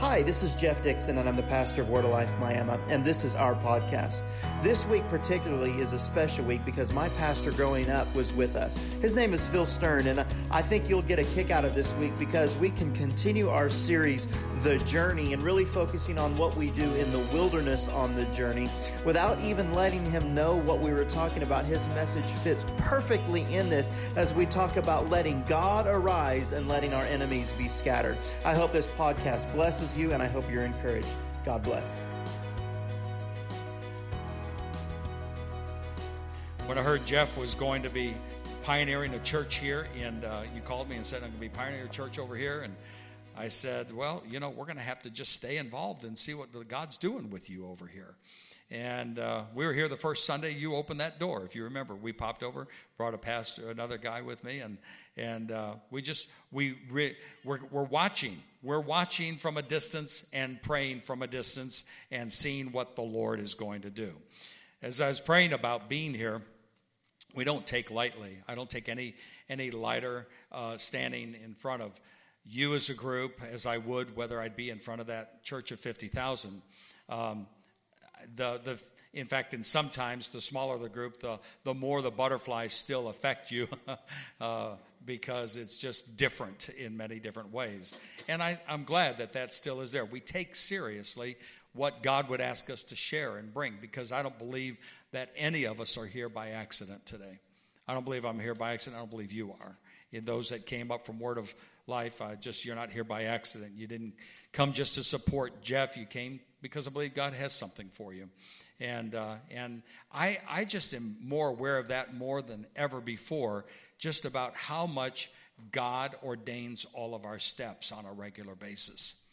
Hi, this is Jeff Dixon, and I'm the pastor of Word of Life Miami, and this is our podcast. This week, particularly, is a special week because my pastor growing up was with us. His name is Phil Stern, and I think you'll get a kick out of this week because we can continue our series, The Journey, and really focusing on what we do in the wilderness on the journey without even letting him know what we were talking about. His message fits perfectly in this as we talk about letting God arise and letting our enemies be scattered. I hope this podcast blesses you, and I hope you're encouraged. God bless. When I heard Jeff was going to be pioneering a church here, and uh, you called me and said, I'm going to be pioneering a church over here, and I said, Well, you know, we're going to have to just stay involved and see what God's doing with you over here. And uh, we were here the first Sunday. You opened that door, if you remember. We popped over, brought a pastor, another guy with me, and and uh, we just we re, we're, we're watching. We're watching from a distance and praying from a distance and seeing what the Lord is going to do. As I was praying about being here, we don't take lightly. I don't take any any lighter uh, standing in front of you as a group as I would whether I'd be in front of that church of fifty thousand. Um, the, the, in fact, in sometimes the smaller the group, the, the more the butterflies still affect you uh, because it's just different in many different ways. And I, I'm glad that that still is there. We take seriously what God would ask us to share and bring because I don't believe that any of us are here by accident today. I don't believe I'm here by accident. I don't believe you are. In those that came up from Word of Life, uh, just you're not here by accident. You didn't come just to support Jeff. You came because I believe God has something for you. And, uh, and I, I just am more aware of that more than ever before, just about how much God ordains all of our steps on a regular basis.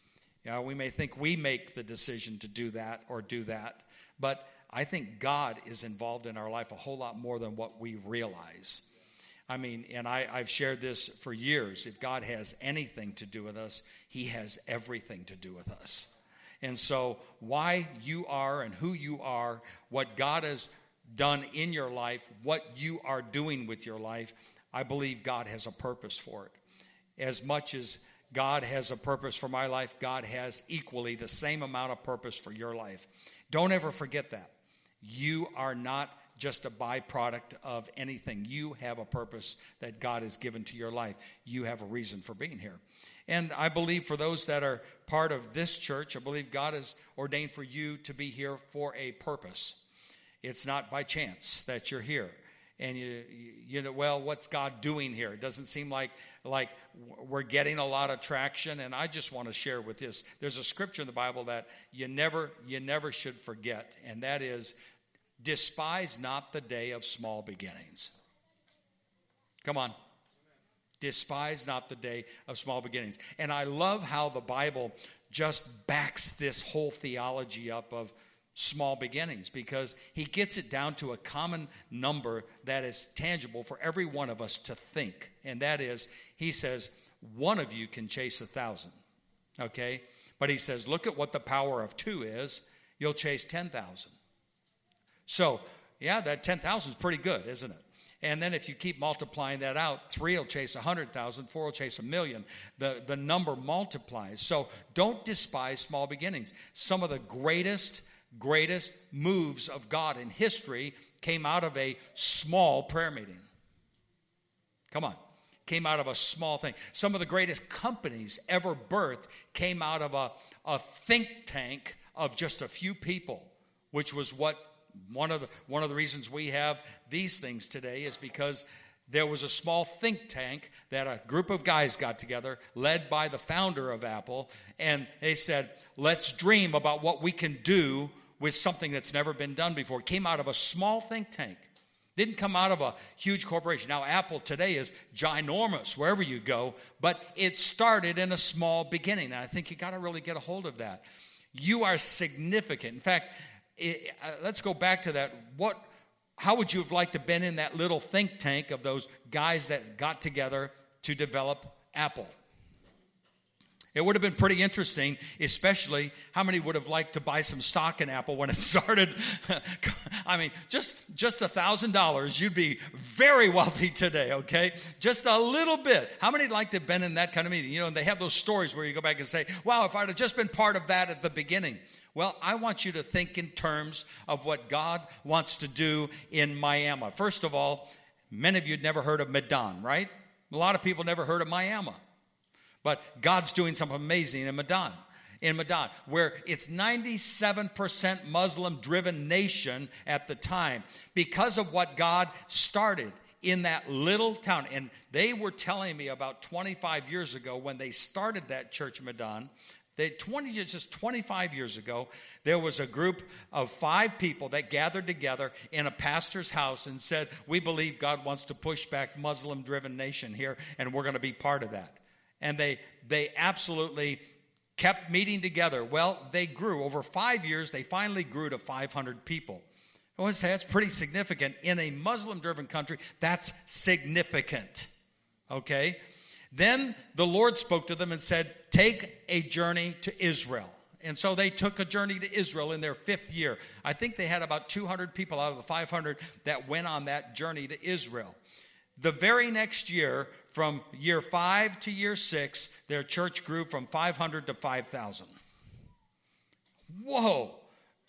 Know, we may think we make the decision to do that or do that, but I think God is involved in our life a whole lot more than what we realize. I mean, and I, I've shared this for years. If God has anything to do with us, He has everything to do with us. And so, why you are and who you are, what God has done in your life, what you are doing with your life, I believe God has a purpose for it. As much as God has a purpose for my life, God has equally the same amount of purpose for your life. Don't ever forget that. You are not just a byproduct of anything. You have a purpose that God has given to your life. You have a reason for being here. And I believe for those that are part of this church, I believe God has ordained for you to be here for a purpose. It's not by chance that you're here. And you, you know, well, what's God doing here? It doesn't seem like like we're getting a lot of traction. And I just want to share with this. There's a scripture in the Bible that you never you never should forget, and that is, despise not the day of small beginnings. Come on. Despise not the day of small beginnings. And I love how the Bible just backs this whole theology up of small beginnings because he gets it down to a common number that is tangible for every one of us to think. And that is, he says, one of you can chase a thousand. Okay? But he says, look at what the power of two is. You'll chase 10,000. So, yeah, that 10,000 is pretty good, isn't it? And then if you keep multiplying that out, three will chase 100,000, four will chase a million. The, the number multiplies. So don't despise small beginnings. Some of the greatest, greatest moves of God in history came out of a small prayer meeting. Come on. Came out of a small thing. Some of the greatest companies ever birthed came out of a, a think tank of just a few people, which was what one of the one of the reasons we have these things today is because there was a small think tank that a group of guys got together, led by the founder of Apple, and they said, "Let's dream about what we can do with something that's never been done before." It came out of a small think tank. Didn't come out of a huge corporation. Now, Apple today is ginormous wherever you go, but it started in a small beginning. And I think you got to really get a hold of that. You are significant. In fact, it, uh, let's go back to that. What, how would you have liked to have been in that little think tank of those guys that got together to develop Apple? It would have been pretty interesting, especially how many would have liked to buy some stock in Apple when it started. I mean, just just a thousand dollars, you'd be very wealthy today. Okay, just a little bit. How many like to have been in that kind of meeting? You know, they have those stories where you go back and say, "Wow, if I'd have just been part of that at the beginning." Well, I want you to think in terms of what God wants to do in Miami. First of all, many of you had never heard of Medan, right? A lot of people never heard of Miami. But God's doing something amazing in Medan. In Medan, where it's 97% Muslim driven nation at the time, because of what God started in that little town. And they were telling me about 25 years ago when they started that church, Medan, they, 20, just 25 years ago, there was a group of five people that gathered together in a pastor's house and said, We believe God wants to push back Muslim driven nation here, and we're going to be part of that. And they, they absolutely kept meeting together. Well, they grew. Over five years, they finally grew to 500 people. I want to say that's pretty significant. In a Muslim driven country, that's significant. Okay? Then the Lord spoke to them and said, Take a journey to Israel. And so they took a journey to Israel in their fifth year. I think they had about 200 people out of the 500 that went on that journey to Israel. The very next year, from year five to year six, their church grew from 500 to 5,000. Whoa.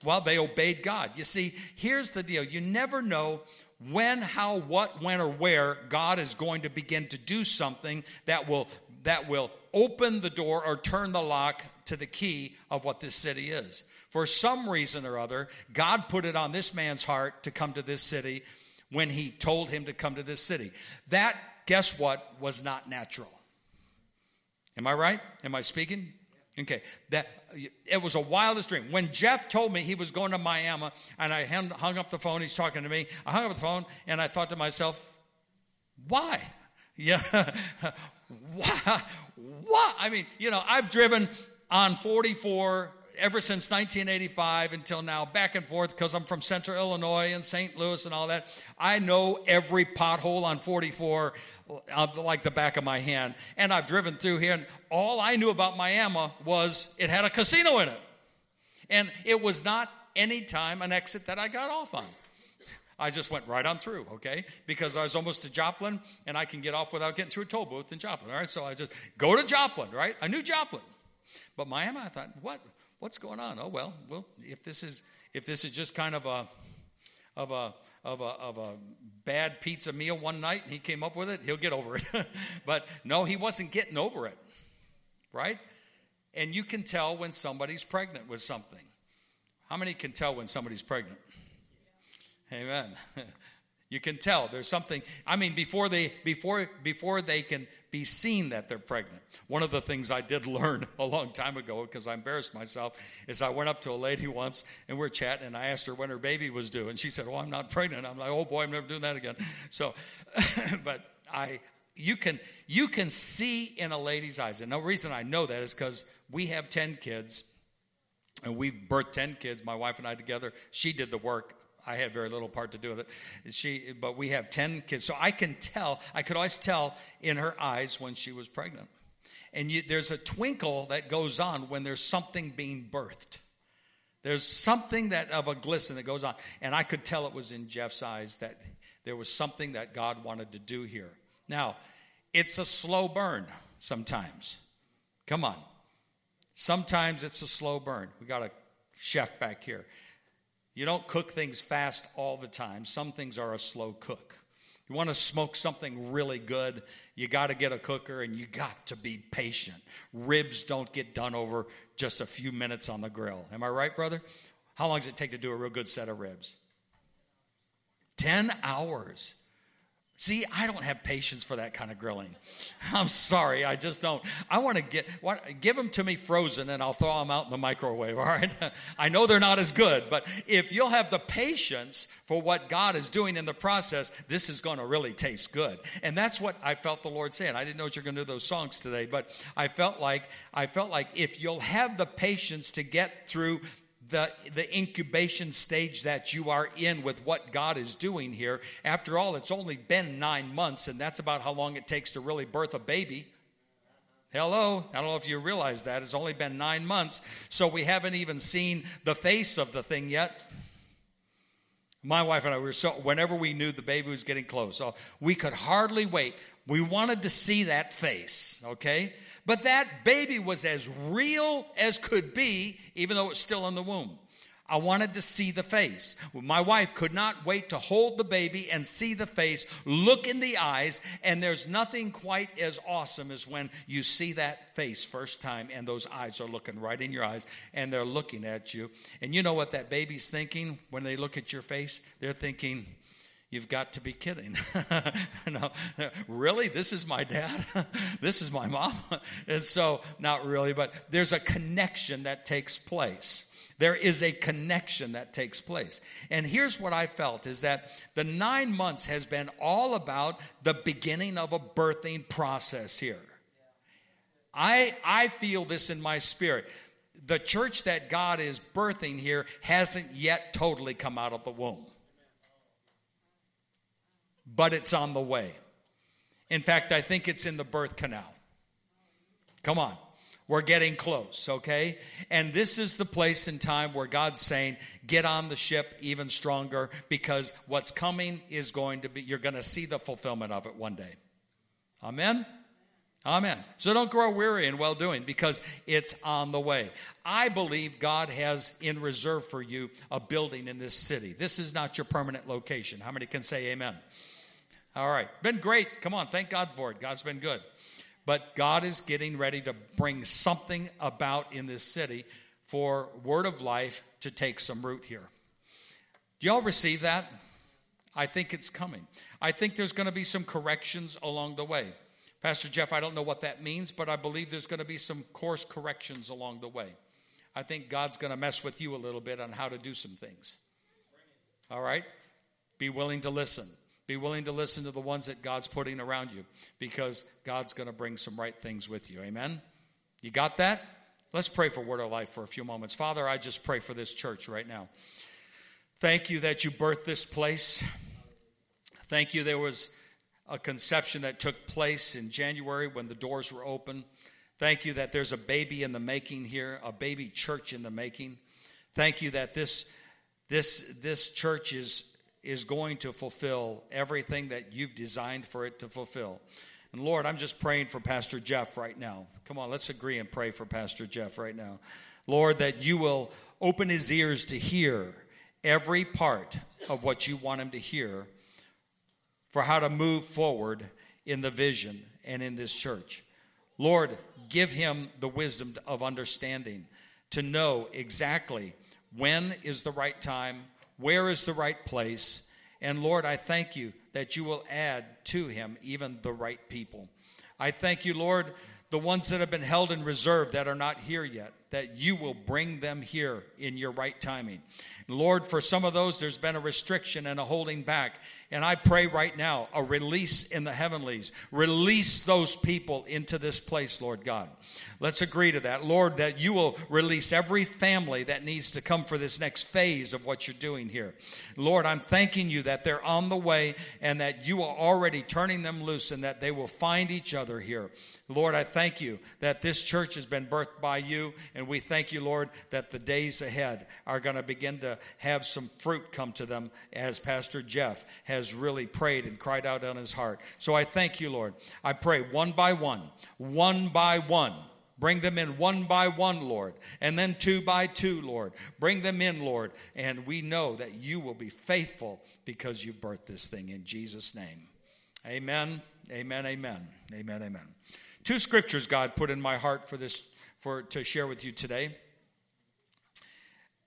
Well, they obeyed God. You see, here's the deal you never know when, how, what, when, or where God is going to begin to do something that will, that will open the door or turn the lock to the key of what this city is. For some reason or other, God put it on this man's heart to come to this city when he told him to come to this city. That, guess what, was not natural. Am I right? Am I speaking? Okay, that it was a wildest dream. When Jeff told me he was going to Miami, and I hung up the phone, he's talking to me. I hung up the phone, and I thought to myself, "Why? Yeah, why? What? I mean, you know, I've driven on 44 ever since 1985 until now, back and forth because I'm from Central Illinois and St. Louis and all that. I know every pothole on 44 like the back of my hand. And I've driven through here, and all I knew about Miami was it had a casino in it. And it was not any time an exit that I got off on. I just went right on through, okay? Because I was almost to Joplin, and I can get off without getting through a toll booth in Joplin, all right? So I just go to Joplin, right? I knew Joplin. But Miami, I thought, what? What's going on? Oh, well, well, if this is if this is just kind of a of a of a, of a bad pizza meal one night and he came up with it, he'll get over it. but no, he wasn't getting over it, right? And you can tell when somebody's pregnant with something. How many can tell when somebody's pregnant? Amen. you can tell there's something. I mean, before they before before they can be seen that they're pregnant. One of the things I did learn a long time ago, because I embarrassed myself, is I went up to a lady once and we're chatting, and I asked her when her baby was due, and she said, "Oh, I'm not pregnant." I'm like, "Oh boy, I'm never doing that again." So, but I, you can you can see in a lady's eyes, and the reason I know that is because we have ten kids, and we've birthed ten kids. My wife and I together. She did the work. I had very little part to do with it. She, but we have 10 kids. So I can tell, I could always tell in her eyes when she was pregnant. And you, there's a twinkle that goes on when there's something being birthed. There's something that of a glisten that goes on. And I could tell it was in Jeff's eyes that there was something that God wanted to do here. Now, it's a slow burn sometimes. Come on. Sometimes it's a slow burn. We got a chef back here. You don't cook things fast all the time. Some things are a slow cook. You want to smoke something really good, you got to get a cooker and you got to be patient. Ribs don't get done over just a few minutes on the grill. Am I right, brother? How long does it take to do a real good set of ribs? 10 hours. See, I don't have patience for that kind of grilling. I'm sorry, I just don't. I want to get want, give them to me frozen, and I'll throw them out in the microwave. All right, I know they're not as good, but if you'll have the patience for what God is doing in the process, this is going to really taste good. And that's what I felt the Lord saying. I didn't know what you're going to do those songs today, but I felt like I felt like if you'll have the patience to get through the, the incubation stage that you are in with what God is doing here. After all, it's only been nine months, and that's about how long it takes to really birth a baby. Hello. I don't know if you realize that. It's only been nine months, so we haven't even seen the face of the thing yet. My wife and I were so, whenever we knew the baby was getting close, so we could hardly wait. We wanted to see that face, okay? But that baby was as real as could be, even though it's still in the womb. I wanted to see the face. My wife could not wait to hold the baby and see the face, look in the eyes, and there's nothing quite as awesome as when you see that face first time and those eyes are looking right in your eyes and they're looking at you. And you know what that baby's thinking when they look at your face? They're thinking, You've got to be kidding. no, really? This is my dad? this is my mom? and so, not really, but there's a connection that takes place. There is a connection that takes place. And here's what I felt is that the nine months has been all about the beginning of a birthing process here. I, I feel this in my spirit. The church that God is birthing here hasn't yet totally come out of the womb, but it's on the way. In fact, I think it's in the birth canal. Come on. We're getting close, okay? And this is the place and time where God's saying, get on the ship even stronger because what's coming is going to be, you're going to see the fulfillment of it one day. Amen? Amen. So don't grow weary in well doing because it's on the way. I believe God has in reserve for you a building in this city. This is not your permanent location. How many can say amen? All right. Been great. Come on. Thank God for it. God's been good. But God is getting ready to bring something about in this city for Word of Life to take some root here. Do y'all receive that? I think it's coming. I think there's going to be some corrections along the way. Pastor Jeff, I don't know what that means, but I believe there's going to be some course corrections along the way. I think God's going to mess with you a little bit on how to do some things. All right? Be willing to listen. Be willing to listen to the ones that God's putting around you because God's going to bring some right things with you. Amen? You got that? Let's pray for Word of Life for a few moments. Father, I just pray for this church right now. Thank you that you birthed this place. Thank you there was a conception that took place in January when the doors were open. Thank you that there's a baby in the making here, a baby church in the making. Thank you that this this this church is is going to fulfill everything that you've designed for it to fulfill. And Lord, I'm just praying for Pastor Jeff right now. Come on, let's agree and pray for Pastor Jeff right now. Lord, that you will open his ears to hear every part of what you want him to hear for how to move forward in the vision and in this church. Lord, give him the wisdom of understanding to know exactly when is the right time where is the right place? And Lord, I thank you that you will add to him even the right people. I thank you, Lord, the ones that have been held in reserve that are not here yet, that you will bring them here in your right timing. Lord, for some of those, there's been a restriction and a holding back. And I pray right now a release in the heavenlies. Release those people into this place, Lord God. Let's agree to that. Lord, that you will release every family that needs to come for this next phase of what you're doing here. Lord, I'm thanking you that they're on the way and that you are already turning them loose and that they will find each other here. Lord, I thank you that this church has been birthed by you, and we thank you, Lord, that the days ahead are going to begin to have some fruit come to them as Pastor Jeff has really prayed and cried out on his heart. So I thank you, Lord. I pray one by one, one by one. Bring them in one by one, Lord, and then two by two, Lord. Bring them in, Lord, and we know that you will be faithful because you've birthed this thing in Jesus' name. Amen, amen, amen, amen, amen. Two scriptures God put in my heart for this for to share with you today.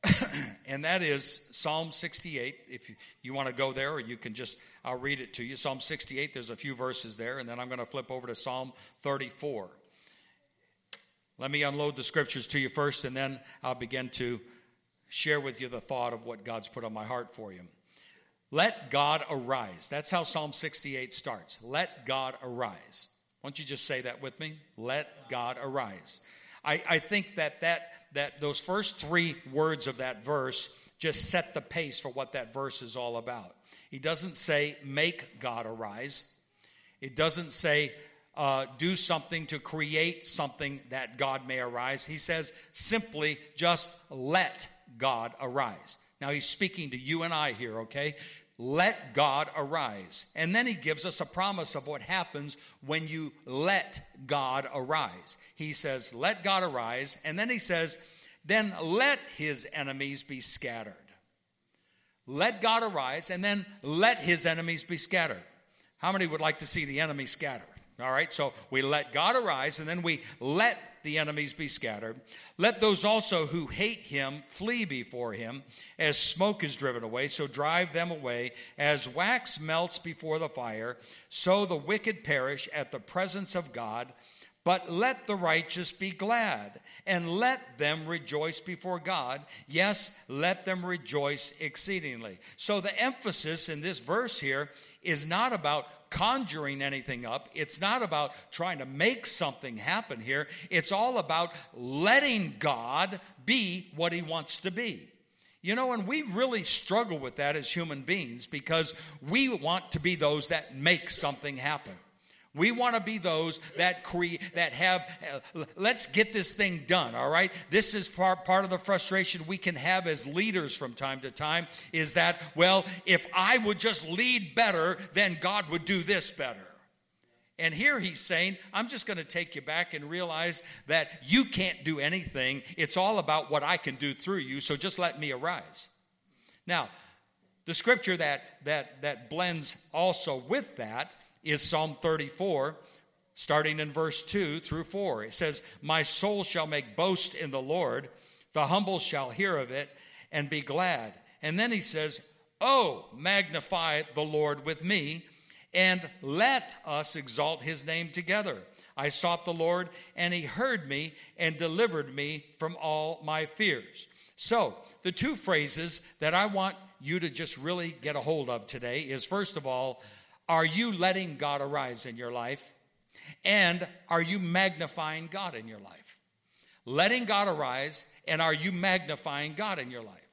and that is Psalm 68. If you, you want to go there, or you can just, I'll read it to you. Psalm 68, there's a few verses there, and then I'm going to flip over to Psalm 34. Let me unload the scriptures to you first, and then I'll begin to share with you the thought of what God's put on my heart for you. Let God arise. That's how Psalm 68 starts. Let God arise. Why don't you just say that with me? Let God arise. I, I think that, that that those first three words of that verse just set the pace for what that verse is all about. He doesn't say, make God arise. It doesn't say, uh, do something to create something that God may arise. He says simply just let God arise. Now he's speaking to you and I here, okay? Let God arise. And then he gives us a promise of what happens when you let God arise. He says, Let God arise. And then he says, Then let his enemies be scattered. Let God arise, and then let his enemies be scattered. How many would like to see the enemy scattered? All right, so we let God arise, and then we let the enemies be scattered. Let those also who hate him flee before him, as smoke is driven away, so drive them away. As wax melts before the fire, so the wicked perish at the presence of God. But let the righteous be glad, and let them rejoice before God. Yes, let them rejoice exceedingly. So the emphasis in this verse here is not about conjuring anything up. It's not about trying to make something happen here. It's all about letting God be what He wants to be. You know, and we really struggle with that as human beings because we want to be those that make something happen. We want to be those that create, that have, uh, let's get this thing done, all right? This is part, part of the frustration we can have as leaders from time to time is that, well, if I would just lead better, then God would do this better. And here he's saying, I'm just going to take you back and realize that you can't do anything. It's all about what I can do through you, so just let me arise. Now, the scripture that, that, that blends also with that is Psalm 34, starting in verse 2 through 4. It says, My soul shall make boast in the Lord, the humble shall hear of it and be glad. And then he says, Oh, magnify the Lord with me, and let us exalt his name together. I sought the Lord, and he heard me and delivered me from all my fears. So, the two phrases that I want you to just really get a hold of today is first of all, are you letting God arise in your life? And are you magnifying God in your life? Letting God arise, and are you magnifying God in your life?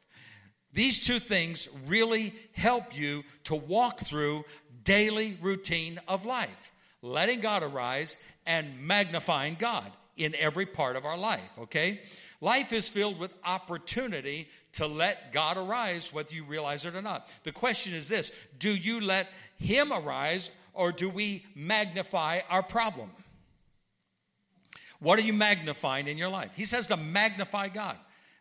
These two things really help you to walk through daily routine of life. Letting God arise and magnifying God in every part of our life, okay? Life is filled with opportunity to let God arise, whether you realize it or not. The question is this Do you let Him arise, or do we magnify our problem? What are you magnifying in your life? He says to magnify God.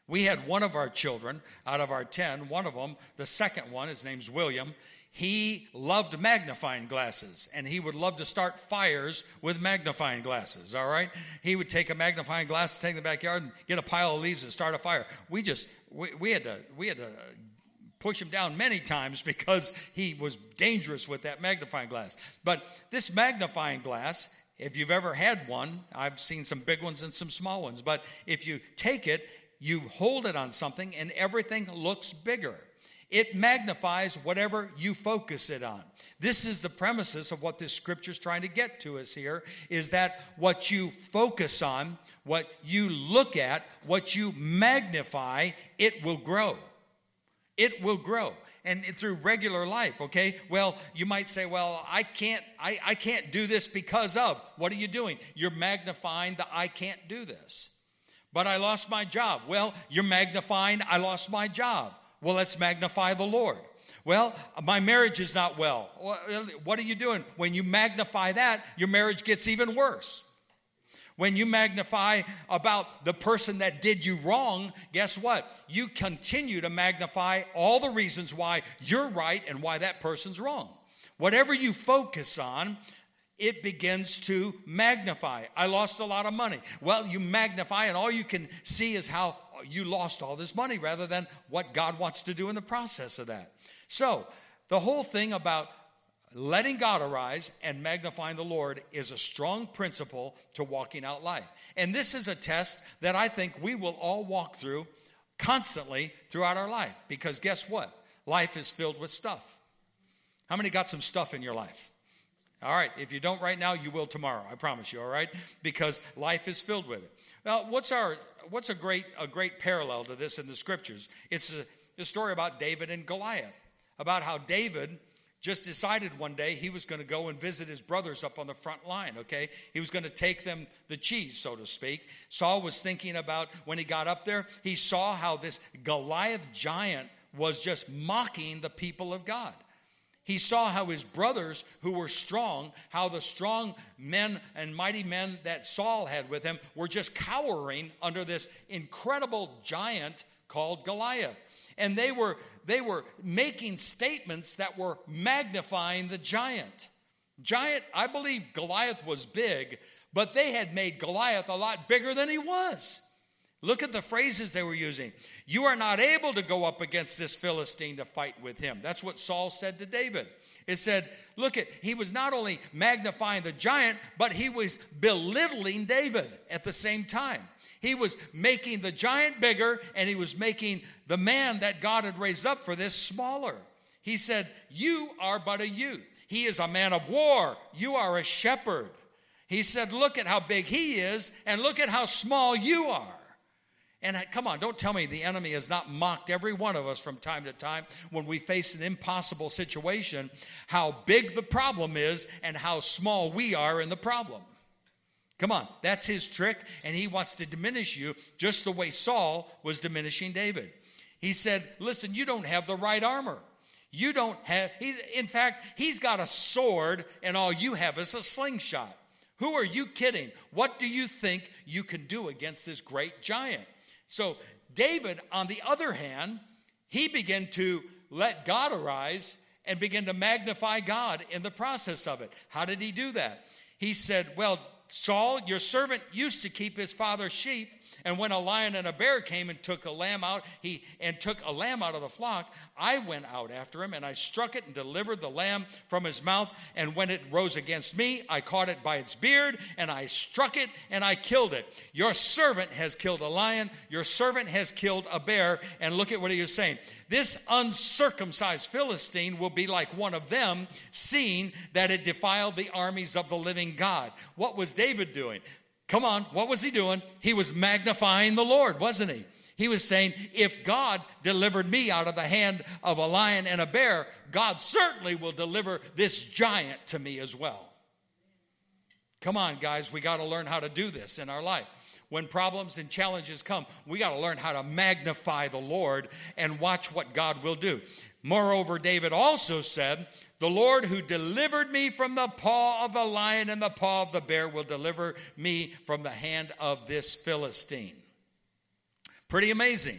We had one of our children out of our 10, one of them, the second one, his name's William, he loved magnifying glasses and he would love to start fires with magnifying glasses all right? He would take a magnifying glass take the backyard and get a pile of leaves and start a fire. We just we, we had to we had to push him down many times because he was dangerous with that magnifying glass. But this magnifying glass if you've ever had one i've seen some big ones and some small ones but if you take it you hold it on something and everything looks bigger it magnifies whatever you focus it on. This is the premises of what this scripture is trying to get to us here is that what you focus on, what you look at, what you magnify, it will grow. It will grow. And through regular life, okay? Well, you might say, well, I can't, I, I can't do this because of. What are you doing? You're magnifying the I can't do this. But I lost my job. Well, you're magnifying I lost my job. Well, let's magnify the Lord. Well, my marriage is not well. What are you doing? When you magnify that, your marriage gets even worse. When you magnify about the person that did you wrong, guess what? You continue to magnify all the reasons why you're right and why that person's wrong. Whatever you focus on, it begins to magnify. I lost a lot of money. Well, you magnify, and all you can see is how you lost all this money rather than what God wants to do in the process of that. So, the whole thing about letting God arise and magnifying the Lord is a strong principle to walking out life. And this is a test that I think we will all walk through constantly throughout our life because guess what? Life is filled with stuff. How many got some stuff in your life? All right, if you don't right now, you will tomorrow. I promise you, all right? Because life is filled with it. Now, what's our what's a great a great parallel to this in the scriptures? It's a, a story about David and Goliath, about how David just decided one day he was going to go and visit his brothers up on the front line, okay? He was going to take them the cheese, so to speak. Saul was thinking about when he got up there, he saw how this Goliath giant was just mocking the people of God. He saw how his brothers, who were strong, how the strong men and mighty men that Saul had with him were just cowering under this incredible giant called Goliath. And they were they were making statements that were magnifying the giant. Giant, I believe Goliath was big, but they had made Goliath a lot bigger than he was. Look at the phrases they were using. You are not able to go up against this Philistine to fight with him. That's what Saul said to David. It said, look at, he was not only magnifying the giant, but he was belittling David at the same time. He was making the giant bigger and he was making the man that God had raised up for this smaller. He said, You are but a youth. He is a man of war. You are a shepherd. He said, Look at how big he is and look at how small you are. And come on, don't tell me the enemy has not mocked every one of us from time to time when we face an impossible situation, how big the problem is and how small we are in the problem. Come on, that's his trick, and he wants to diminish you just the way Saul was diminishing David. He said, Listen, you don't have the right armor. You don't have, in fact, he's got a sword, and all you have is a slingshot. Who are you kidding? What do you think you can do against this great giant? So, David, on the other hand, he began to let God arise and begin to magnify God in the process of it. How did he do that? He said, Well, Saul, your servant used to keep his father's sheep. And when a lion and a bear came and took a lamb out, he and took a lamb out of the flock, I went out after him and I struck it and delivered the lamb from his mouth. And when it rose against me, I caught it by its beard and I struck it and I killed it. Your servant has killed a lion, your servant has killed a bear. And look at what he was saying. This uncircumcised Philistine will be like one of them, seeing that it defiled the armies of the living God. What was David doing? Come on, what was he doing? He was magnifying the Lord, wasn't he? He was saying, if God delivered me out of the hand of a lion and a bear, God certainly will deliver this giant to me as well. Come on, guys, we got to learn how to do this in our life. When problems and challenges come, we got to learn how to magnify the Lord and watch what God will do. Moreover, David also said, the Lord who delivered me from the paw of the lion and the paw of the bear will deliver me from the hand of this Philistine. Pretty amazing.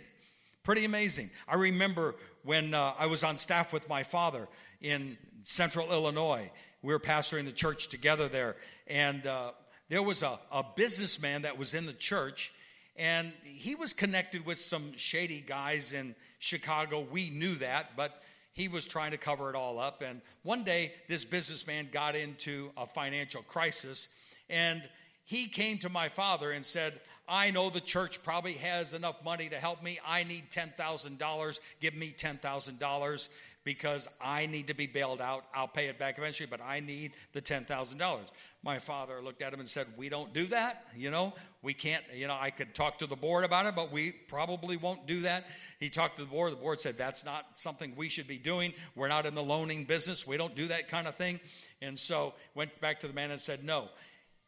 Pretty amazing. I remember when uh, I was on staff with my father in central Illinois. We were pastoring the church together there. And uh, there was a, a businessman that was in the church, and he was connected with some shady guys in Chicago. We knew that, but he was trying to cover it all up. And one day, this businessman got into a financial crisis, and he came to my father and said, I know the church probably has enough money to help me. I need $10,000. Give me $10,000 because I need to be bailed out. I'll pay it back eventually, but I need the $10,000. My father looked at him and said, We don't do that. You know, we can't, you know, I could talk to the board about it, but we probably won't do that. He talked to the board. The board said, That's not something we should be doing. We're not in the loaning business. We don't do that kind of thing. And so went back to the man and said, No.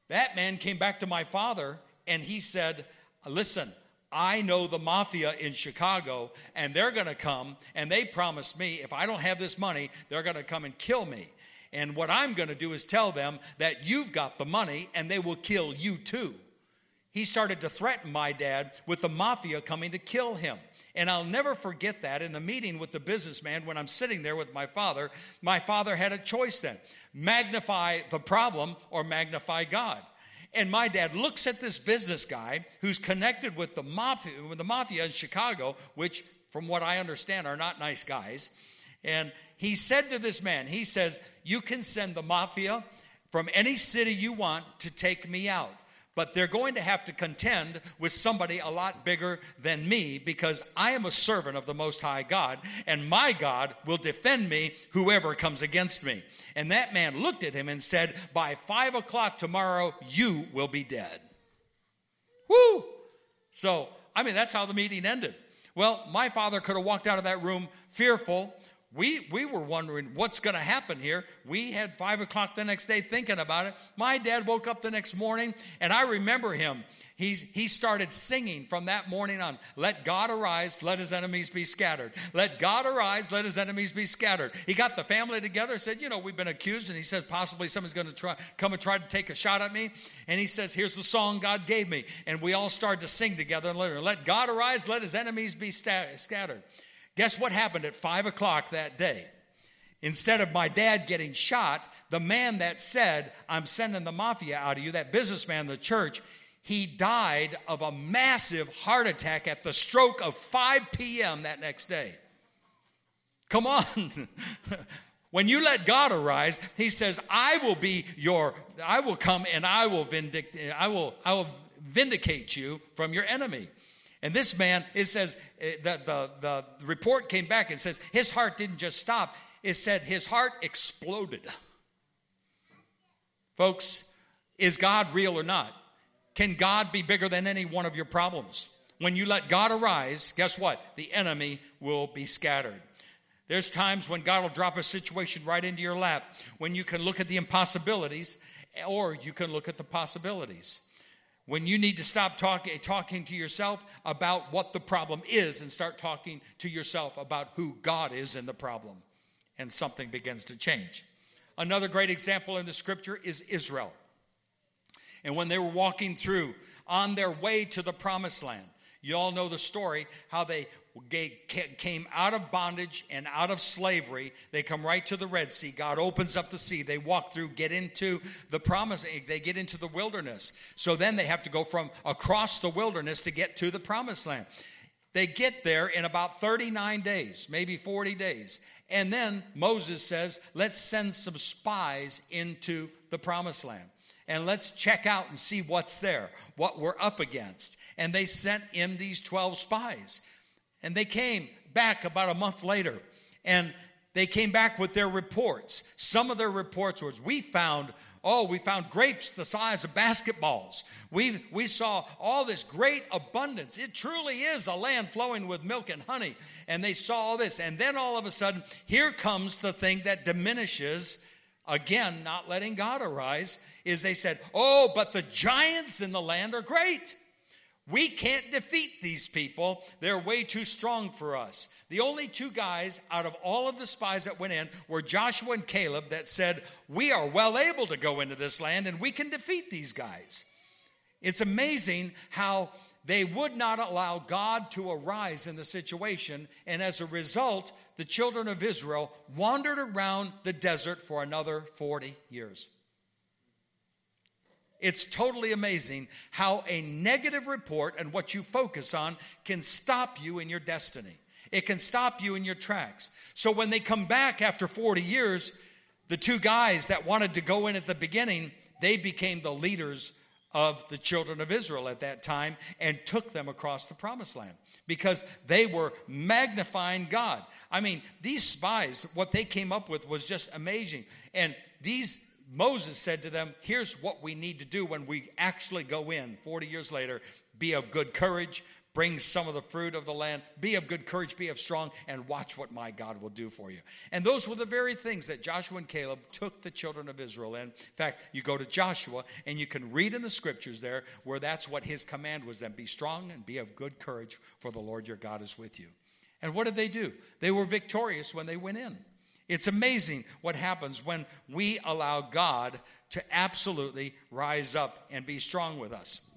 That man came back to my father and he said, Listen, I know the mafia in Chicago, and they're going to come, and they promised me if I don't have this money, they're going to come and kill me. And what I'm going to do is tell them that you've got the money, and they will kill you too. He started to threaten my dad with the mafia coming to kill him. And I'll never forget that in the meeting with the businessman when I'm sitting there with my father. My father had a choice then magnify the problem or magnify God. And my dad looks at this business guy who's connected with the mafia, with the mafia in Chicago, which, from what I understand, are not nice guys. And he said to this man, he says, You can send the mafia from any city you want to take me out but they're going to have to contend with somebody a lot bigger than me because I am a servant of the Most High God, and my God will defend me whoever comes against me. And that man looked at him and said, By five o'clock tomorrow, you will be dead. Woo! So, I mean, that's how the meeting ended. Well, my father could have walked out of that room fearful, we, we were wondering what's going to happen here. We had five o'clock the next day thinking about it. My dad woke up the next morning, and I remember him. He's, he started singing from that morning on Let God arise, let his enemies be scattered. Let God arise, let his enemies be scattered. He got the family together, said, You know, we've been accused, and he says, Possibly someone's going to try, come and try to take a shot at me. And he says, Here's the song God gave me. And we all started to sing together and let God arise, let his enemies be scattered. Guess what happened at five o'clock that day? Instead of my dad getting shot, the man that said, I'm sending the mafia out of you, that businessman, the church, he died of a massive heart attack at the stroke of 5 p.m. that next day. Come on. when you let God arise, he says, I will be your, I will come and I will vindicate, I will, I will vindicate you from your enemy. And this man, it says, eh, the, the, the report came back and says his heart didn't just stop, it said his heart exploded. Folks, is God real or not? Can God be bigger than any one of your problems? When you let God arise, guess what? The enemy will be scattered. There's times when God will drop a situation right into your lap when you can look at the impossibilities or you can look at the possibilities when you need to stop talk, eh, talking to yourself about what the problem is and start talking to yourself about who God is in the problem, and something begins to change. Another great example in the scripture is Israel. And when they were walking through on their way to the promised land, you all know the story how they came out of bondage and out of slavery. They come right to the Red Sea. God opens up the sea. They walk through, get into the promise, eh, they get into the wilderness. So then they have to go from across the wilderness to get to the promised land. They get there in about 39 days, maybe 40 days. And then Moses says, let's send some spies into the promised land and let's check out and see what's there, what we're up against. And they sent in these 12 spies. And they came back about a month later and they came back with their reports. Some of their reports was we found oh we found grapes the size of basketballs. We we saw all this great abundance. It truly is a land flowing with milk and honey. And they saw all this and then all of a sudden here comes the thing that diminishes again not letting God arise is they said, "Oh, but the giants in the land are great." We can't defeat these people. They're way too strong for us. The only two guys out of all of the spies that went in were Joshua and Caleb that said, We are well able to go into this land and we can defeat these guys. It's amazing how they would not allow God to arise in the situation. And as a result, the children of Israel wandered around the desert for another 40 years. It's totally amazing how a negative report and what you focus on can stop you in your destiny. It can stop you in your tracks. So when they come back after 40 years, the two guys that wanted to go in at the beginning, they became the leaders of the children of Israel at that time and took them across the promised land because they were magnifying God. I mean, these spies, what they came up with was just amazing. And these Moses said to them, Here's what we need to do when we actually go in 40 years later be of good courage, bring some of the fruit of the land, be of good courage, be of strong, and watch what my God will do for you. And those were the very things that Joshua and Caleb took the children of Israel in. In fact, you go to Joshua and you can read in the scriptures there where that's what his command was then be strong and be of good courage, for the Lord your God is with you. And what did they do? They were victorious when they went in. It's amazing what happens when we allow God to absolutely rise up and be strong with us.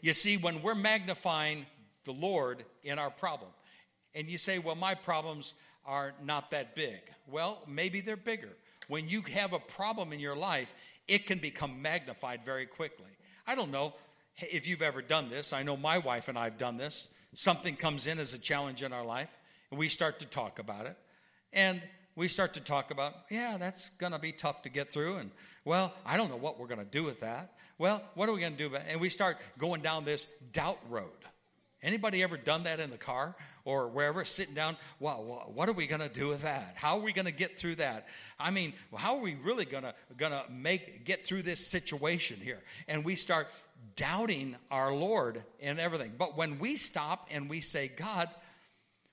You see, when we're magnifying the Lord in our problem, and you say, Well, my problems are not that big. Well, maybe they're bigger. When you have a problem in your life, it can become magnified very quickly. I don't know if you've ever done this. I know my wife and I have done this. Something comes in as a challenge in our life, and we start to talk about it. And we start to talk about, yeah, that's going to be tough to get through. And, well, I don't know what we're going to do with that. Well, what are we going to do? About And we start going down this doubt road. Anybody ever done that in the car or wherever, sitting down? Well, what are we going to do with that? How are we going to get through that? I mean, how are we really going to going to make get through this situation here? And we start doubting our Lord and everything. But when we stop and we say, God,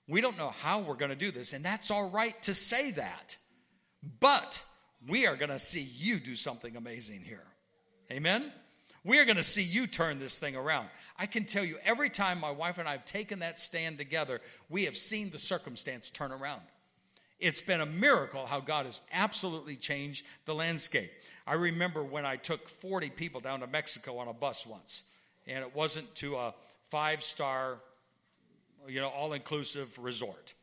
We don't know how we're going to do this, and that's all right to say that. But we are going to see you do something amazing here. Amen? We are going to see you turn this thing around. I can tell you, every time my wife and I have taken that stand together, we have seen the circumstance turn around. It's been a miracle how God has absolutely changed the landscape. I remember when I took 40 people down to Mexico on a bus once, and it wasn't to a five star, you know, all inclusive resort.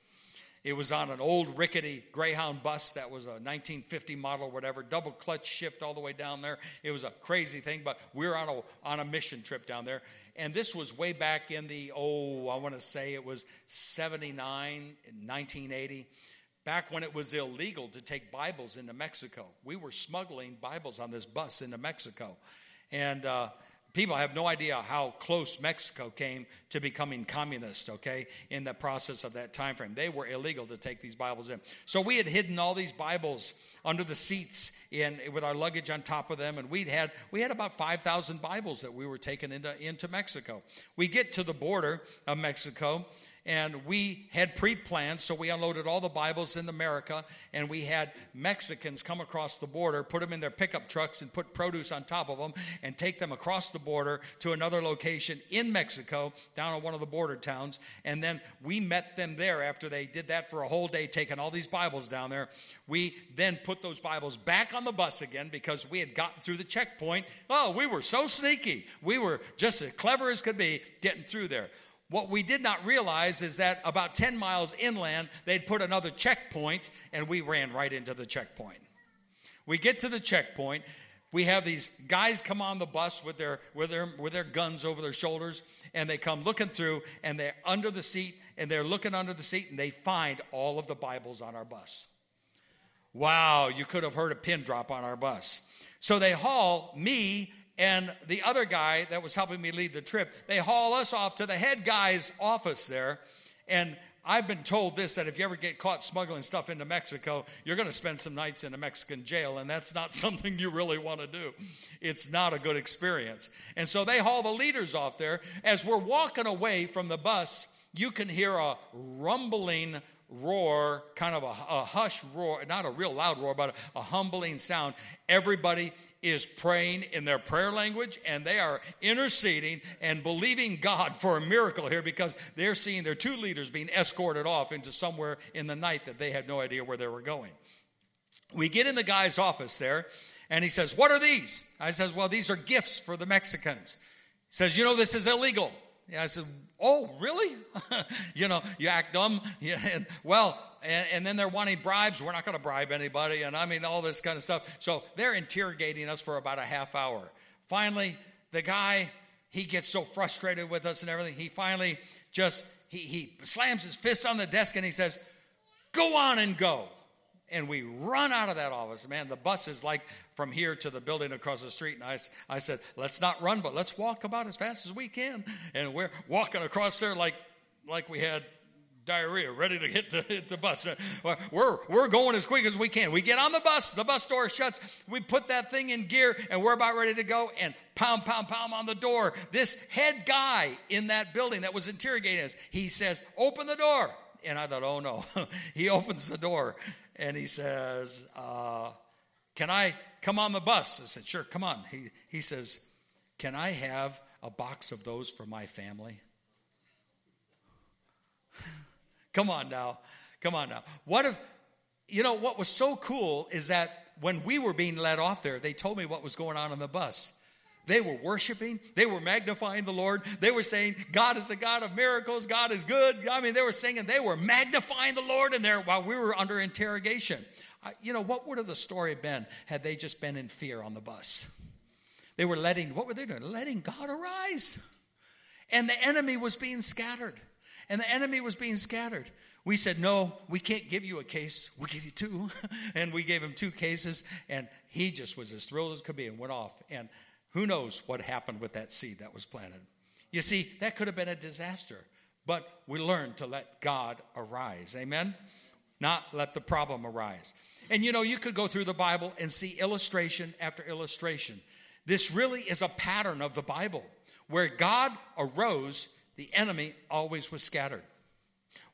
It was on an old rickety Greyhound bus that was a 1950 model, whatever, double clutch shift all the way down there. It was a crazy thing, but we were on a, on a mission trip down there. And this was way back in the, oh, I want to say it was 79, 1980, back when it was illegal to take Bibles into Mexico. We were smuggling Bibles on this bus into Mexico. And, uh, people have no idea how close Mexico came to becoming communist, okay, in the process of that time frame. They were illegal to take these Bibles in. So we had hidden all these Bibles under the seats in with our luggage on top of them and we'd had we had about 5000 bibles that we were taking into into Mexico we get to the border of Mexico and we had pre-planned so we unloaded all the bibles in america and we had mexicans come across the border put them in their pickup trucks and put produce on top of them and take them across the border to another location in mexico down in one of the border towns. And then we met them there after they did that for a whole day taking all these bibles down there. We then put those bibles back on the bus again because we had gotten through the checkpoint. Oh we were so sneaky. We were just as clever as could be getting through there what we did not realize is that about 10 miles inland, they'd put another checkpoint, and we ran right into the checkpoint. We get to the checkpoint. We have these guys come on the bus with their, with, their, with their guns over their shoulders, and they come looking through, and they're under the seat, and they're looking under the seat, and they find all of the Bibles on our bus. Wow, you could have heard a pin drop on our bus. So they haul me and the other guy that was helping me lead the trip, they haul us off to the head guy's office there. And I've been told this that if you ever get caught smuggling stuff into Mexico, you're going to spend some nights in a Mexican jail, and that's not something you really want to do. It's not a good experience. And so they haul the leaders off there. As we're walking away from the bus, you can hear a rumbling roar, kind of a, a hush roar, not a real loud roar, but a, a humbling sound. Everybody is praying in their prayer language and they are interceding and believing God for a miracle here because they're seeing their two leaders being escorted off into somewhere in the night that they had no idea where they were going. We get in the guy's office there and he says, What are these? I says, Well, these are gifts for the Mexicans. He says, You know, this is illegal. I said, Oh, really? you know, you act dumb. Yeah, and, well, and, and, then they're wanting bribes. We're not going to bribe anybody. And I mean, all this kind of stuff. So they're interrogating us for about a half hour. Finally, the guy, he gets so frustrated with us and everything. He finally just, he, he slams his fist on the desk and he says, Go on and go and we run out of that office. Man, the bus is like from here to the building across the street. And I, I said, let's not run, but let's walk about as fast as we can. And we're walking across there like, like we had diarrhea, ready to hit the, hit the bus. We're, we're going as quick as we can. We get on the bus, the bus door shuts, we put that thing in gear, and we're about ready to go, and pound, pound, pound on the door. This head guy in that building that was interrogating us, he says, Open the door. And I thought, oh no. he opens the door and he says, uh, Can I come on the bus? I said, Sure, come on. He, he says, Can I have a box of those for my family? Come on now. Come on now. What if, you know, what was so cool is that when we were being let off there, they told me what was going on on the bus. They were worshiping. They were magnifying the Lord. They were saying, God is a God of miracles. God is good. I mean, they were singing. They were magnifying the Lord in there while we were under interrogation. I, you know, what would have the story been had they just been in fear on the bus? They were letting, what were they doing? Letting God arise. And the enemy was being scattered. And the enemy was being scattered. We said, No, we can't give you a case. We'll give you two. and we gave him two cases. And he just was as thrilled as could be and went off. And who knows what happened with that seed that was planted? You see, that could have been a disaster, but we learned to let God arise. Amen? Not let the problem arise. And you know, you could go through the Bible and see illustration after illustration. This really is a pattern of the Bible. Where God arose, the enemy always was scattered.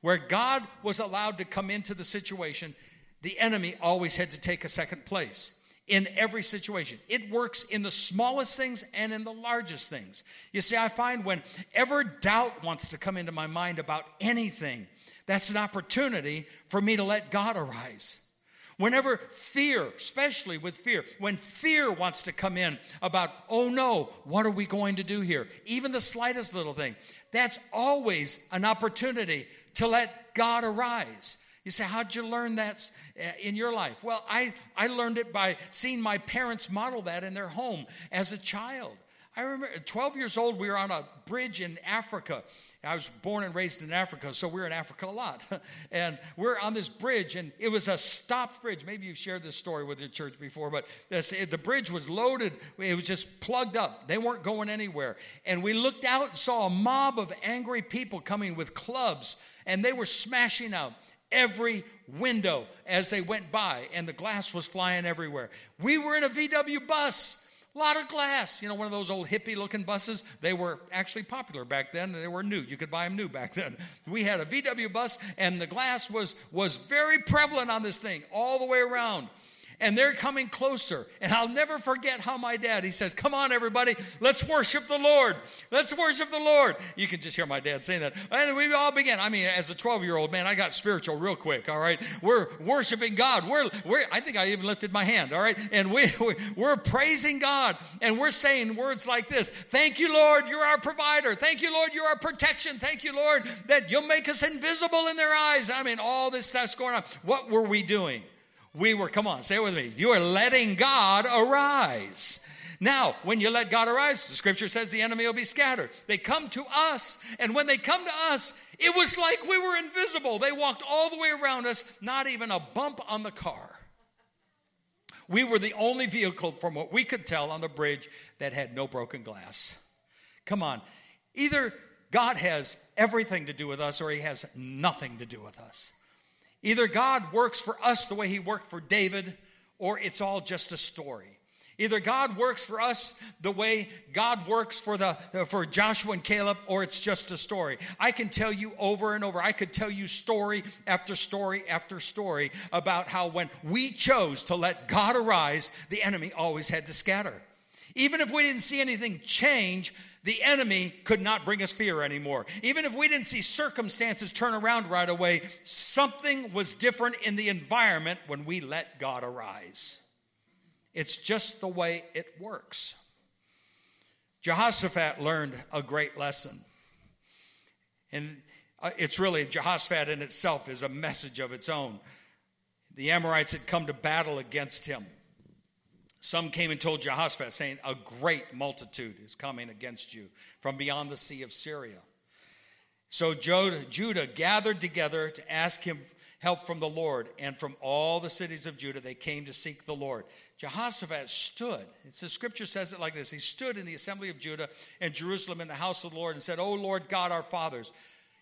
Where God was allowed to come into the situation, the enemy always had to take a second place in every situation. It works in the smallest things and in the largest things. You see, I find whenever doubt wants to come into my mind about anything, that's an opportunity for me to let God arise. Whenever fear, especially with fear, when fear wants to come in about, oh no, what are we going to do here? Even the slightest little thing, that's always an opportunity to let God arise. You say, How'd you learn that uh, in your life? Well, I, I learned it by seeing my parents model that in their home as a child. I remember 12 years old, we were on a bridge in Africa. I was born and raised in Africa, so we are in Africa a lot. and we're on this bridge, and it was a stopped bridge. Maybe you've shared this story with your church before, but this, the bridge was loaded. It was just plugged up. They weren't going anywhere. And we looked out and saw a mob of angry people coming with clubs, and they were smashing out every window as they went by, and the glass was flying everywhere. We were in a VW bus lot of glass. You know, one of those old hippie looking buses. They were actually popular back then. They were new. You could buy them new back then. We had a VW bus, and the glass was, was very prevalent on this thing all the way around and they're coming closer. And I'll never forget how my dad, he says, Come on, everybody, let's worship the Lord. Let's worship the Lord. You can just hear my dad saying that. And we all began. I mean, as a 12 year old man, I got spiritual real quick, all right? We're worshiping God. We're, we're I think I even lifted my hand, all right? And we, we're praising God and we're saying words like this Thank you, Lord, you're our provider. Thank you, Lord, you're our protection. Thank you, Lord, that you'll make us invisible in their eyes. I mean, all this stuff's going on. What were we doing? We were, come on, say it with me. You are letting God arise. Now, when you let God arise, the scripture says the enemy will be scattered. They come to us, and when they come to us, it was like we were invisible. They walked all the way around us, not even a bump on the car. We were the only vehicle, from what we could tell, on the bridge that had no broken glass. Come on. Either God has everything to do with us or he has nothing to do with us. Either God works for us the way he worked for David, or it's all just a story. Either God works for us the way God works for the uh, for Joshua and Caleb or it's just a story. I can tell you over and over. I could tell you story after story after story about how when we chose to let God arise, the enemy always had to scatter. Even if we didn't see anything change, the enemy could not bring us fear anymore. Even if we didn't see circumstances turn around right away, something was different in the environment when we let God arise. It's just the way it works. Jehoshaphat learned a great lesson. And uh, it's really, Jehoshaphat in itself is a message of its own. The Amorites had come to battle against him. Some came and told Jehoshaphat, saying, A great multitude is coming against you from beyond the sea of Syria. So Judah gathered together to ask him help from the Lord, and from all the cities of Judah they came to seek the Lord. Jehoshaphat stood. It's the scripture says it like this. He stood in the assembly of Judah and Jerusalem in the house of the Lord and said, O Lord God our fathers,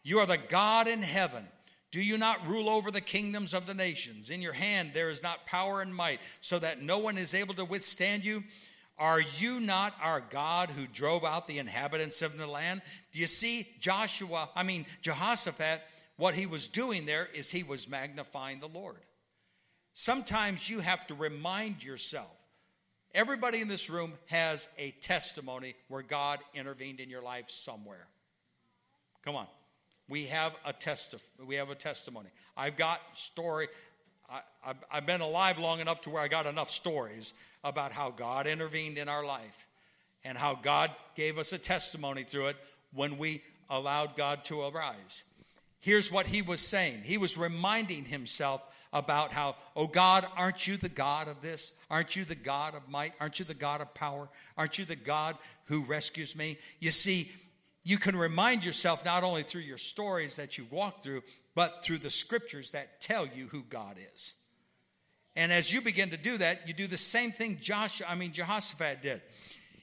you are the God in heaven do you not rule over the kingdoms of the nations? In your hand there is not power and might, so that no one is able to withstand you. Are you not our God who drove out the inhabitants of the land? Do you see Joshua, I mean, Jehoshaphat, what he was doing there is he was magnifying the Lord. Sometimes you have to remind yourself. Everybody in this room has a testimony where God intervened in your life somewhere. Come on we have a test we have a testimony. I've got story I, have been alive long enough to where i got enough stories about how god intervened in our life and how god gave us a testimony through it when we allowed god to arise. Here's what he was saying. He was reminding himself about how oh god aren't you the god of this? Aren't you the god of might? Aren't you the god of power? Aren't you the god who rescues me? You see you can remind yourself not only through your stories that you've walked through, but through the scriptures that tell you who God is. And as you begin to do that, you do the same thing Joshua, I mean Jehoshaphat did.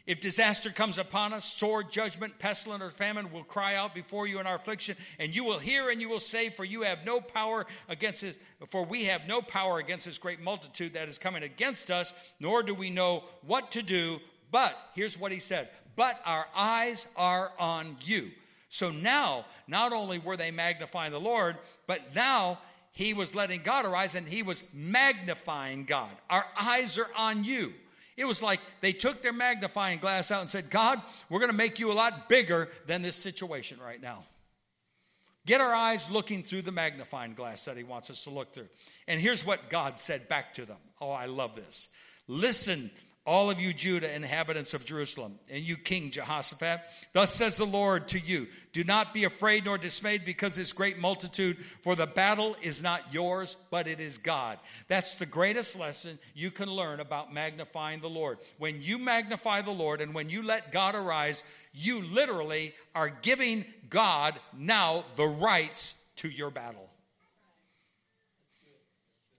If disaster comes upon us, sword, judgment, pestilence, or famine will cry out before you in our affliction, and you will hear and you will say, For you have no power against this, for we have no power against this great multitude that is coming against us, nor do we know what to do. But here's what he said but our eyes are on you. So now, not only were they magnifying the Lord, but now he was letting God arise and he was magnifying God. Our eyes are on you. It was like they took their magnifying glass out and said, God, we're going to make you a lot bigger than this situation right now. Get our eyes looking through the magnifying glass that he wants us to look through. And here's what God said back to them. Oh, I love this. Listen all of you Judah, inhabitants of Jerusalem, and you King Jehoshaphat, thus says the Lord to you Do not be afraid nor dismayed because this great multitude, for the battle is not yours, but it is God. That's the greatest lesson you can learn about magnifying the Lord. When you magnify the Lord and when you let God arise, you literally are giving God now the rights to your battle.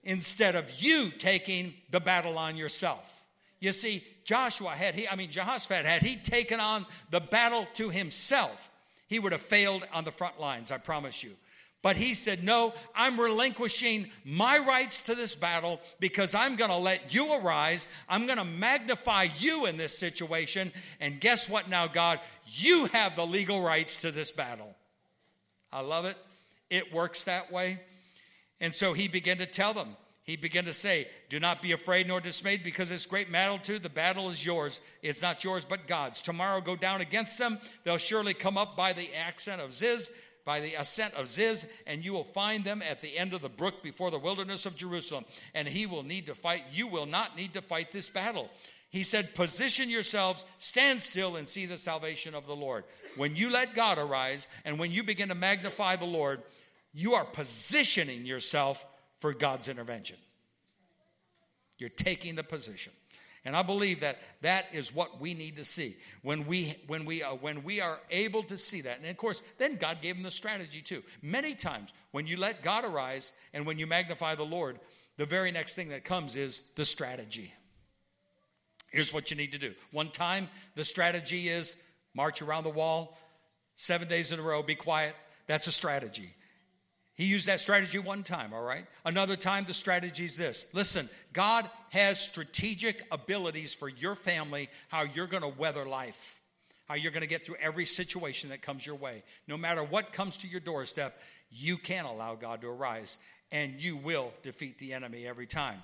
Instead of you taking the battle on yourself. You see, Joshua had he, I mean Jehoshaphat had he taken on the battle to himself, he would have failed on the front lines, I promise you. But he said, No, I'm relinquishing my rights to this battle because I'm going to let you arise. I'm going to magnify you in this situation. And guess what now, God? You have the legal rights to this battle. I love it. It works that way. And so he began to tell them, he began to say, Do not be afraid nor dismayed, because this great too. the battle is yours. It's not yours, but God's. Tomorrow go down against them. They'll surely come up by the accent of Ziz, by the ascent of Ziz, and you will find them at the end of the brook before the wilderness of Jerusalem. And he will need to fight. You will not need to fight this battle. He said, Position yourselves, stand still, and see the salvation of the Lord. When you let God arise and when you begin to magnify the Lord, you are positioning yourself for God's intervention. You're taking the position. And I believe that that is what we need to see when we when we uh, when we are able to see that. And of course, then God gave them the strategy too. Many times when you let God arise and when you magnify the Lord, the very next thing that comes is the strategy. Here's what you need to do. One time, the strategy is march around the wall, seven days in a row, be quiet. That's a strategy. He used that strategy one time, all right? Another time, the strategy is this. Listen, God has strategic abilities for your family, how you're going to weather life, how you're going to get through every situation that comes your way. No matter what comes to your doorstep, you can allow God to arise, and you will defeat the enemy every time.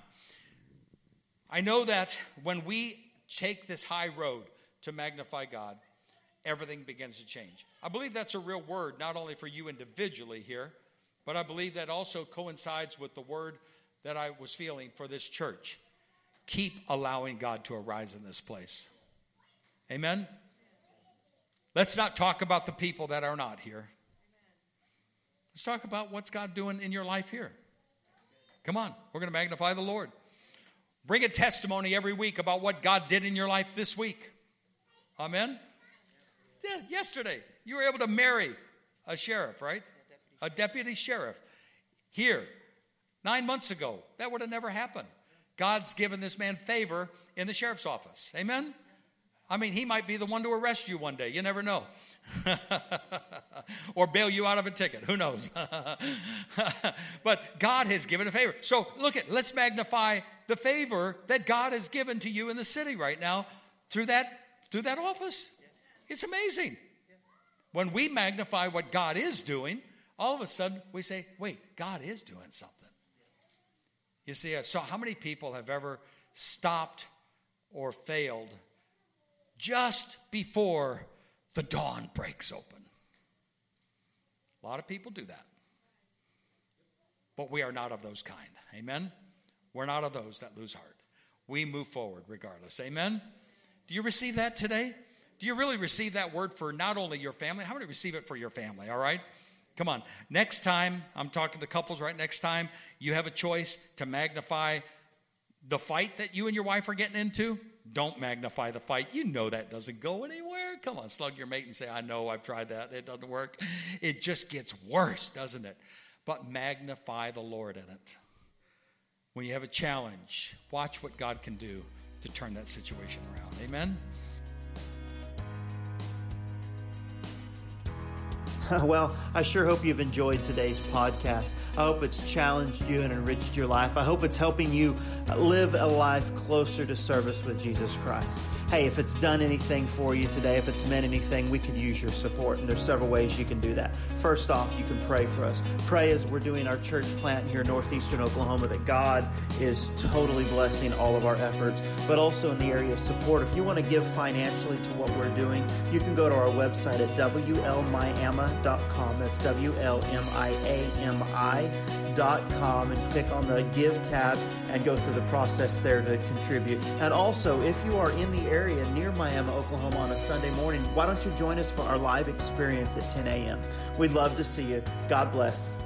I know that when we take this high road to magnify God, everything begins to change. I believe that's a real word, not only for you individually here but I believe that also coincides with the word that I was feeling for this church. Keep allowing God to arise in this place. Amen? Let's not talk about the people that are not here. Let's talk about what's God doing in your life here. Come on, we're going to magnify the Lord. Bring a testimony every week about what God did in your life this week. Amen? Yeah, yesterday, you were able to marry a sheriff, right? A deputy sheriff. Here, nine months ago, that would have never happened. God's given this man favor in the sheriff's office. Amen? I mean, he might be the one to arrest you one day. You never know. or bail you out of a ticket. Who knows? but God has given a favor. So look at, let's magnify the favor that God has given to you in the city right now through that through that office. It's amazing. When we magnify what God is doing, all of a sudden we say, wait, God is doing something. You see, so how many people have ever stopped or failed just before the dawn breaks open? A lot of people do that. But we are not of those kind. Amen? We're not of those that lose heart. We move forward regardless. Amen? Do you receive that today? Do you really receive that word for not only your family? How many receive it for your family? All right? Come on. Next time, I'm talking to couples right next time, you have a choice to magnify the fight that you and your wife are getting into. Don't magnify the fight. You know that doesn't go anywhere. Come on, slug your mate and say, I know I've tried that. It doesn't work. It just gets worse, doesn't it? But magnify the Lord in it. When you have a challenge, watch what God can do to turn that situation around. Amen. well, I sure hope you've enjoyed today's podcast. I hope it's challenged you and enriched your life. I hope it's helping you live a life closer to service with Jesus Christ. Hey, if it's done anything for you today, if it's meant anything, we could use your support. And there's several ways you can do that. First off, you can pray for us. Pray as we're doing our church plant here in northeastern Oklahoma that God is totally blessing all of our efforts, but also in the area of support. If you want to give financially to what we're doing, you can go to our website at WLMiami.com. That's W L M I A M I.com and click on the Give tab and go through the process there to contribute. And also, if you are in the area near Miami, Oklahoma on a Sunday morning, why don't you join us for our live experience at 10 a.m.? We'd love to see you. God bless.